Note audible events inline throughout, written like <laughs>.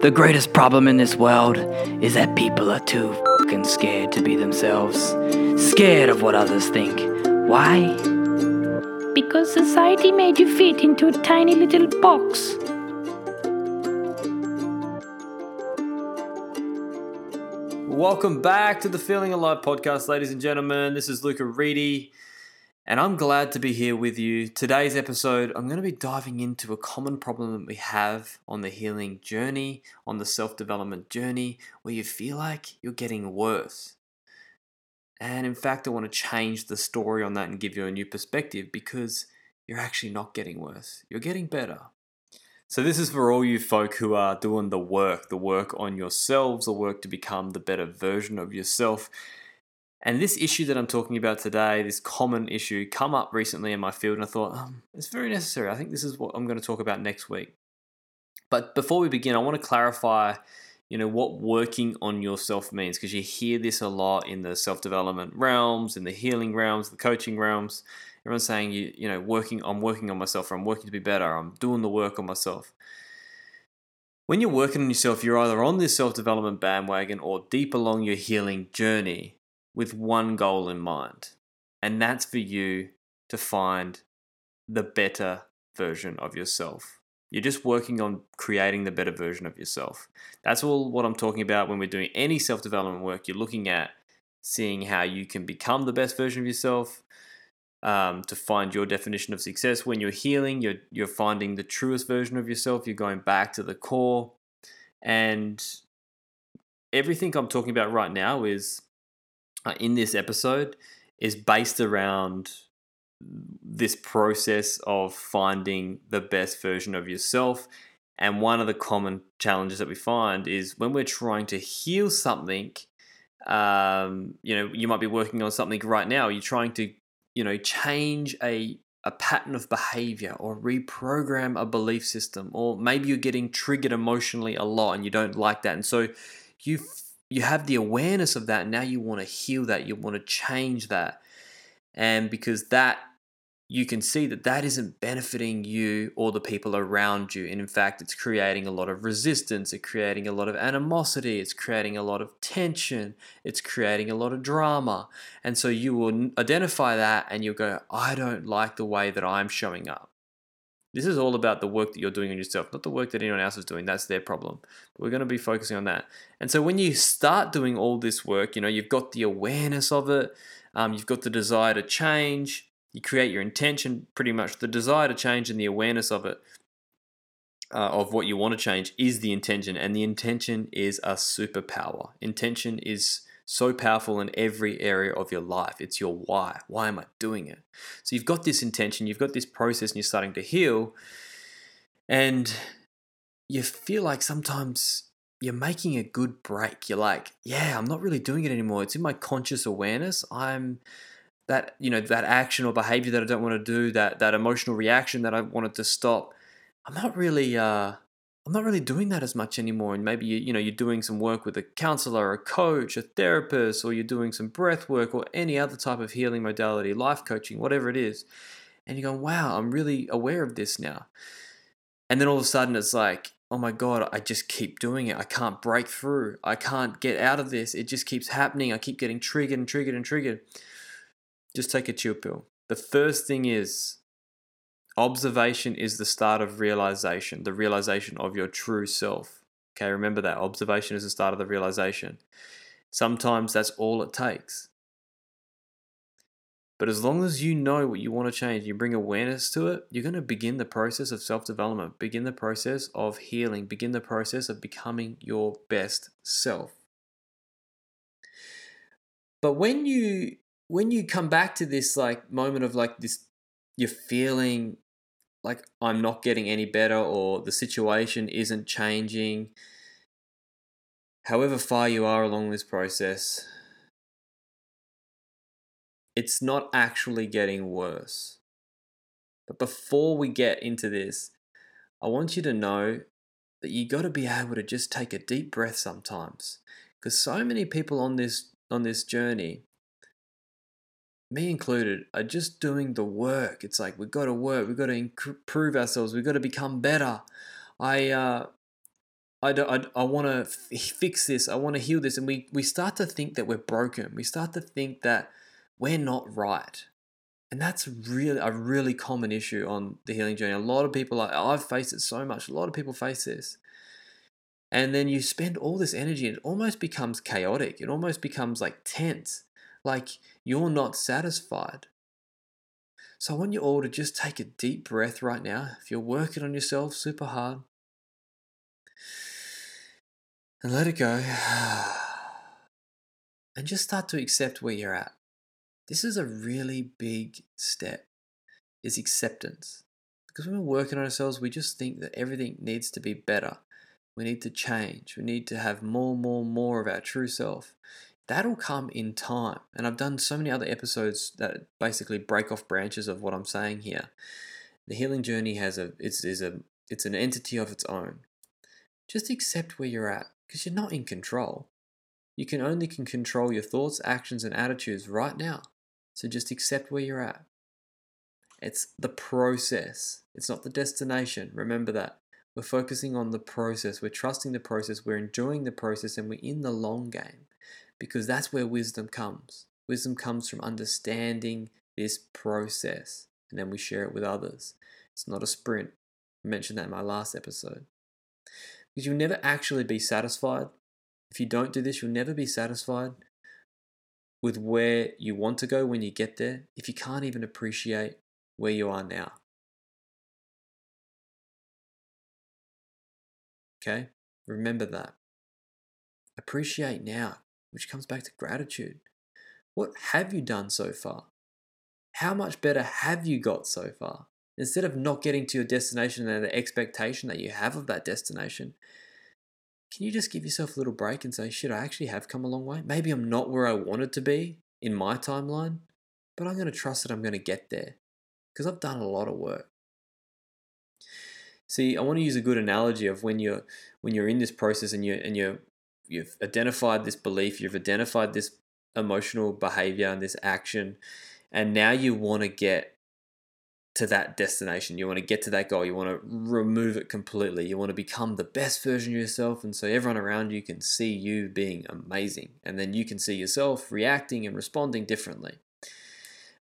The greatest problem in this world is that people are too fucking scared to be themselves. Scared of what others think. Why? Because society made you fit into a tiny little box. Welcome back to the Feeling Alive podcast, ladies and gentlemen. This is Luka Reedy, and I'm glad to be here with you. Today's episode, I'm going to be diving into a common problem that we have on the healing journey, on the self development journey, where you feel like you're getting worse. And in fact, I want to change the story on that and give you a new perspective because you're actually not getting worse, you're getting better. So, this is for all you folk who are doing the work, the work on yourselves, the work to become the better version of yourself. And this issue that I'm talking about today, this common issue, come up recently in my field, and I thought, um, it's very necessary. I think this is what I'm going to talk about next week. But before we begin, I want to clarify, you know, what working on yourself means, because you hear this a lot in the self-development realms, in the healing realms, the coaching realms. Everyone's saying you you know working I'm working on myself or I'm working to be better. I'm doing the work on myself. When you're working on yourself, you're either on this self-development bandwagon or deep along your healing journey with one goal in mind. And that's for you to find the better version of yourself. You're just working on creating the better version of yourself. That's all what I'm talking about when we're doing any self development work. You're looking at seeing how you can become the best version of yourself, um, to find your definition of success. When you're healing, you're you're finding the truest version of yourself. You're going back to the core, and everything I'm talking about right now is uh, in this episode is based around this process of finding the best version of yourself. And one of the common challenges that we find is when we're trying to heal something. Um, you know, you might be working on something right now. You're trying to you know, change a a pattern of behavior or reprogram a belief system or maybe you're getting triggered emotionally a lot and you don't like that and so you you have the awareness of that now you want to heal that you want to change that and because that you can see that that isn't benefiting you or the people around you. And in fact, it's creating a lot of resistance, it's creating a lot of animosity, it's creating a lot of tension, it's creating a lot of drama. And so you will identify that and you'll go, I don't like the way that I'm showing up. This is all about the work that you're doing on yourself, not the work that anyone else is doing. That's their problem. We're going to be focusing on that. And so when you start doing all this work, you know, you've got the awareness of it, um, you've got the desire to change you create your intention pretty much the desire to change and the awareness of it uh, of what you want to change is the intention and the intention is a superpower intention is so powerful in every area of your life. It's your why. Why am i doing it? So you've got this intention you've got this process and you're starting to heal and you feel like sometimes you're making a good break. You're like yeah i'm not really doing it anymore. It's in my conscious awareness. I'm that you know that action or behavior that I don't want to do, that that emotional reaction that I wanted to stop, I'm not really uh, I'm not really doing that as much anymore. And maybe you you know you're doing some work with a counselor, a coach, a therapist, or you're doing some breath work or any other type of healing modality, life coaching, whatever it is, and you're going, wow, I'm really aware of this now. And then all of a sudden it's like, oh my god, I just keep doing it. I can't break through. I can't get out of this. It just keeps happening. I keep getting triggered and triggered and triggered just take a chill pill. The first thing is observation is the start of realization, the realization of your true self. Okay, remember that. Observation is the start of the realization. Sometimes that's all it takes. But as long as you know what you want to change, you bring awareness to it, you're going to begin the process of self development, begin the process of healing, begin the process of becoming your best self. But when you when you come back to this like moment of like this you're feeling like I'm not getting any better or the situation isn't changing. However far you are along this process it's not actually getting worse. But before we get into this I want you to know that you got to be able to just take a deep breath sometimes because so many people on this on this journey me included, are just doing the work. It's like we've got to work, we've got to improve ourselves, we've got to become better. I, uh, I, I, I want to f- fix this. I want to heal this. And we, we start to think that we're broken. We start to think that we're not right. And that's really a really common issue on the healing journey. A lot of people, I've faced it so much. A lot of people face this. And then you spend all this energy, and it almost becomes chaotic. It almost becomes like tense, like you're not satisfied. So I want you all to just take a deep breath right now. If you're working on yourself super hard, and let it go. <sighs> And just start to accept where you're at. This is a really big step, is acceptance. Because when we're working on ourselves, we just think that everything needs to be better. We need to change. We need to have more, more, more of our true self. That'll come in time. And I've done so many other episodes that basically break off branches of what I'm saying here. The healing journey has a it's is a it's an entity of its own. Just accept where you're at because you're not in control. You can only can control your thoughts, actions, and attitudes right now. So just accept where you're at. It's the process. It's not the destination. Remember that. We're focusing on the process. We're trusting the process. We're enjoying the process and we're in the long game because that's where wisdom comes. Wisdom comes from understanding this process and then we share it with others. It's not a sprint. I mentioned that in my last episode. Because you'll never actually be satisfied. If you don't do this, you'll never be satisfied with where you want to go when you get there if you can't even appreciate where you are now. Okay? Remember that. Appreciate now, which comes back to gratitude. What have you done so far? How much better have you got so far? Instead of not getting to your destination and the expectation that you have of that destination, can you just give yourself a little break and say, shit, I actually have come a long way? Maybe I'm not where I wanted to be in my timeline, but I'm going to trust that I'm going to get there because I've done a lot of work. See, I want to use a good analogy of when you're when you're in this process and you're and you you've identified this belief, you've identified this emotional behavior and this action, and now you want to get to that destination. You want to get to that goal. You want to remove it completely. You want to become the best version of yourself. And so everyone around you can see you being amazing. And then you can see yourself reacting and responding differently.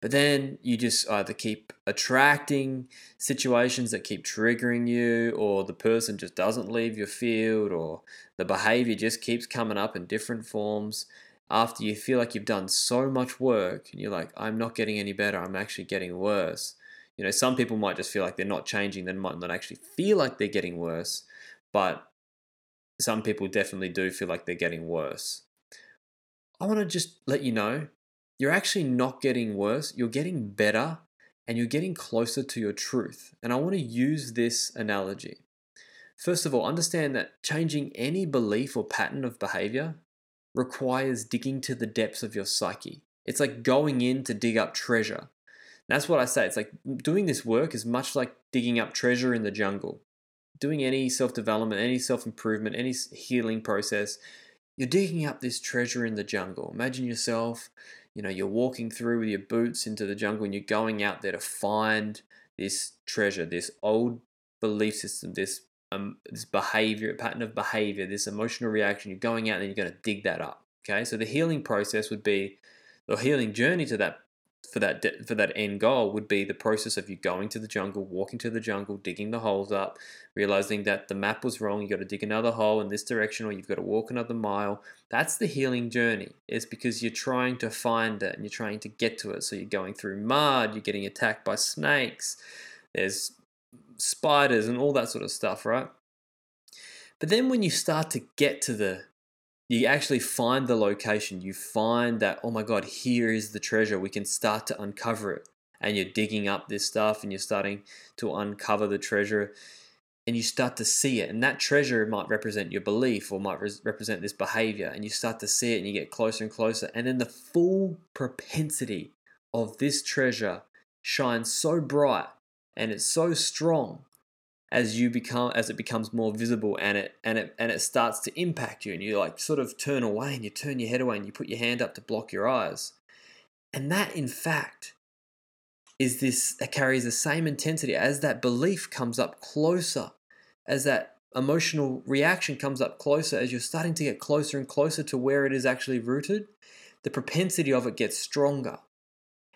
But then you just either keep attracting situations that keep triggering you, or the person just doesn't leave your field, or the behavior just keeps coming up in different forms after you feel like you've done so much work and you're like, I'm not getting any better, I'm actually getting worse you know, some people might just feel like they're not changing, they might not actually feel like they're getting worse, but some people definitely do feel like they're getting worse. I want to just let you know you're actually not getting worse, you're getting better and you're getting closer to your truth. And I want to use this analogy. First of all, understand that changing any belief or pattern of behavior requires digging to the depths of your psyche. It's like going in to dig up treasure. That's what I say. It's like doing this work is much like digging up treasure in the jungle. Doing any self development, any self improvement, any healing process, you're digging up this treasure in the jungle. Imagine yourself, you know, you're walking through with your boots into the jungle and you're going out there to find this treasure, this old belief system, this um, this behavior, pattern of behavior, this emotional reaction. You're going out and you're going to dig that up. Okay, so the healing process would be the healing journey to that for that de- for that end goal would be the process of you going to the jungle, walking to the jungle, digging the holes up, realizing that the map was wrong. You got to dig another hole in this direction, or you've got to walk another mile. That's the healing journey. It's because you're trying to find it and you're trying to get to it. So you're going through mud, you're getting attacked by snakes, there's spiders and all that sort of stuff, right? But then when you start to get to the you actually find the location. You find that, oh my God, here is the treasure. We can start to uncover it. And you're digging up this stuff and you're starting to uncover the treasure and you start to see it. And that treasure might represent your belief or might res- represent this behavior. And you start to see it and you get closer and closer. And then the full propensity of this treasure shines so bright and it's so strong as you become as it becomes more visible and it and it and it starts to impact you and you like sort of turn away and you turn your head away and you put your hand up to block your eyes and that in fact is this carries the same intensity as that belief comes up closer as that emotional reaction comes up closer, as you're starting to get closer and closer to where it is actually rooted, the propensity of it gets stronger.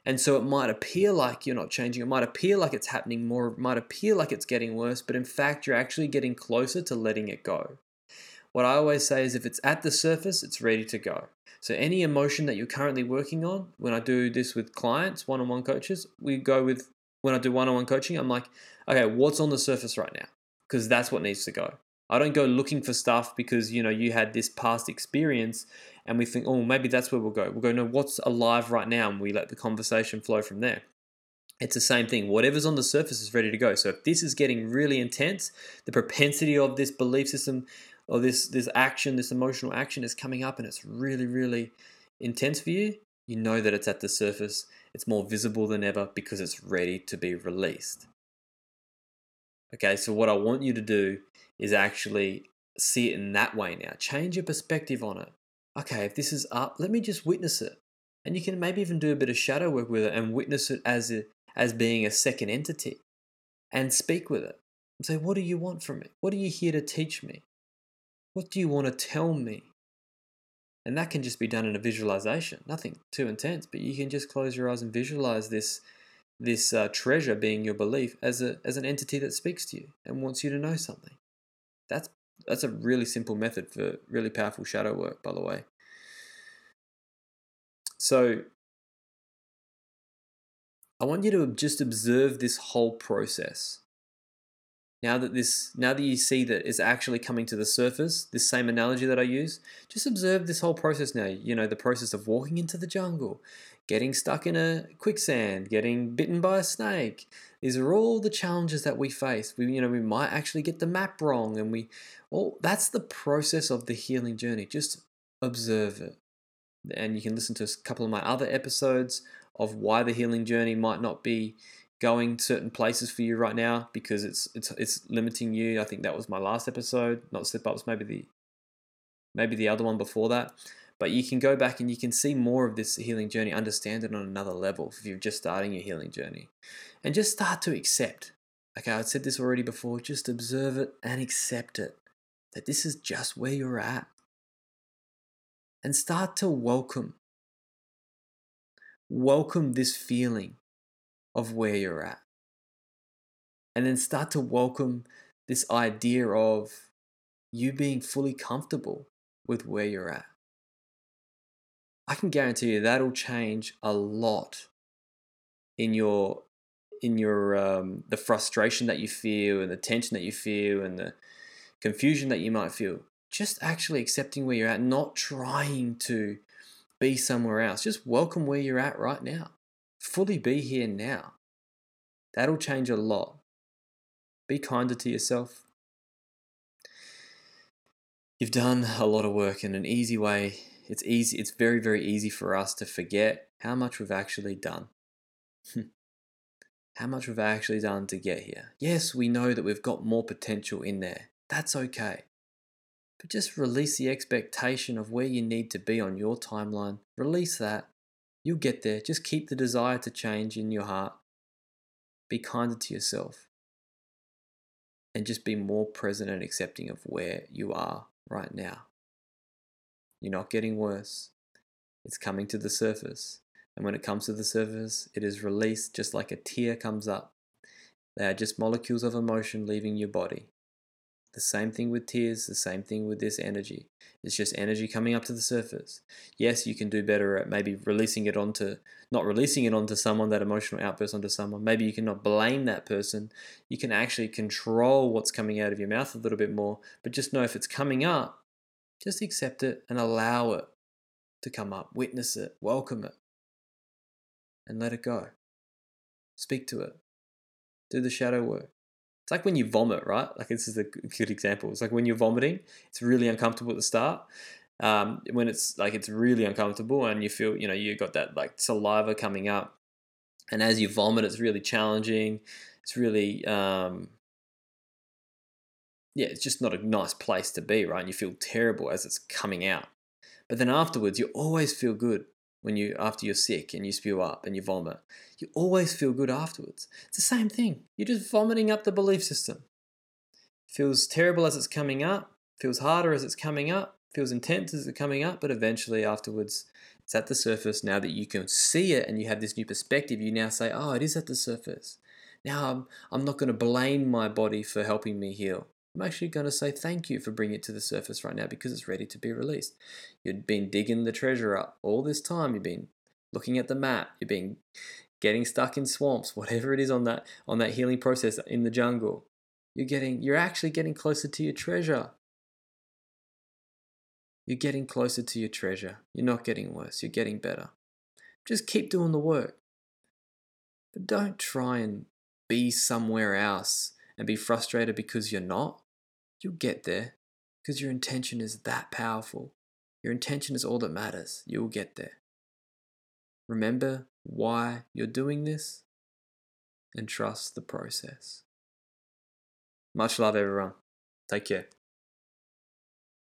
And so it might appear like you're not changing, it might appear like it's happening more, it might appear like it's getting worse, but in fact, you're actually getting closer to letting it go. What I always say is if it's at the surface, it's ready to go. So, any emotion that you're currently working on, when I do this with clients, one on one coaches, we go with, when I do one on one coaching, I'm like, okay, what's on the surface right now? Because that's what needs to go. I don't go looking for stuff because you know you had this past experience and we think, oh, maybe that's where we'll go. We'll go, no, what's alive right now? And we let the conversation flow from there. It's the same thing. Whatever's on the surface is ready to go. So if this is getting really intense, the propensity of this belief system or this this action, this emotional action is coming up and it's really, really intense for you, you know that it's at the surface. It's more visible than ever because it's ready to be released. Okay, so what I want you to do is actually see it in that way now. Change your perspective on it. Okay, if this is up, let me just witness it. And you can maybe even do a bit of shadow work with it and witness it as a, as being a second entity and speak with it. And say, what do you want from me? What are you here to teach me? What do you want to tell me? And that can just be done in a visualization, nothing too intense, but you can just close your eyes and visualize this this uh, treasure being your belief as a as an entity that speaks to you and wants you to know something. That's that's a really simple method for really powerful shadow work, by the way. So I want you to just observe this whole process. Now that this now that you see that it's actually coming to the surface, this same analogy that I use, just observe this whole process now. You know, the process of walking into the jungle, getting stuck in a quicksand, getting bitten by a snake. These are all the challenges that we face. We, you know, we might actually get the map wrong, and we, well, that's the process of the healing journey. Just observe it, and you can listen to a couple of my other episodes of why the healing journey might not be going certain places for you right now because it's it's it's limiting you. I think that was my last episode, not slip ups, maybe the maybe the other one before that. But you can go back and you can see more of this healing journey, understand it on another level if you're just starting your healing journey. And just start to accept. Okay, I've said this already before, just observe it and accept it. That this is just where you're at. And start to welcome. Welcome this feeling of where you're at. And then start to welcome this idea of you being fully comfortable with where you're at. I can guarantee you that'll change a lot in your in your um, the frustration that you feel and the tension that you feel and the confusion that you might feel. Just actually accepting where you're at, not trying to be somewhere else. Just welcome where you're at right now. Fully be here now. That'll change a lot. Be kinder to yourself. You've done a lot of work in an easy way it's easy it's very very easy for us to forget how much we've actually done. Hmm. How much we've actually done to get here. Yes we know that we've got more potential in there. That's okay. But just release the expectation of where you need to be on your timeline. Release that. You'll get there. Just keep the desire to change in your heart. Be kinder to yourself. And just be more present and accepting of where you are right now you're not getting worse. It's coming to the surface. And when it comes to the surface, it is released just like a tear comes up. They are just molecules of emotion leaving your body. The same thing with tears, the same thing with this energy. It's just energy coming up to the surface. Yes, you can do better at maybe releasing it onto, not releasing it onto someone, that emotional outburst onto someone. Maybe you cannot blame that person. You can actually control what's coming out of your mouth a little bit more, but just know if it's coming up, just accept it and allow it to come up. Witness it, welcome it, and let it go. Speak to it. Do the shadow work. It's like when you vomit, right? Like this is a good example. It's like when you're vomiting, it's really uncomfortable at the start. Um, when it's like it's really uncomfortable and you feel, you know, you got that like saliva coming up, and as you vomit, it's really challenging. It's really um, yeah, it's just not a nice place to be, right? And you feel terrible as it's coming out. But then afterwards, you always feel good when you after you're sick and you spew up and you vomit. You always feel good afterwards. It's the same thing. You're just vomiting up the belief system. Feels terrible as it's coming up, feels harder as it's coming up, feels intense as it's coming up, but eventually afterwards it's at the surface. Now that you can see it and you have this new perspective, you now say, Oh, it is at the surface. Now I'm, I'm not going to blame my body for helping me heal. I'm actually going to say thank you for bringing it to the surface right now because it's ready to be released. You've been digging the treasure up all this time. You've been looking at the map. You've been getting stuck in swamps, <laughs> whatever it is on that on that healing process in the jungle. You're getting you're actually getting closer to your treasure. You're getting closer to your treasure. You're not getting worse. You're getting better. Just keep doing the work. But don't try and be somewhere else and be frustrated because you're not. You'll get there because your intention is that powerful. Your intention is all that matters. You'll get there. Remember why you're doing this and trust the process. Much love, everyone. Take care.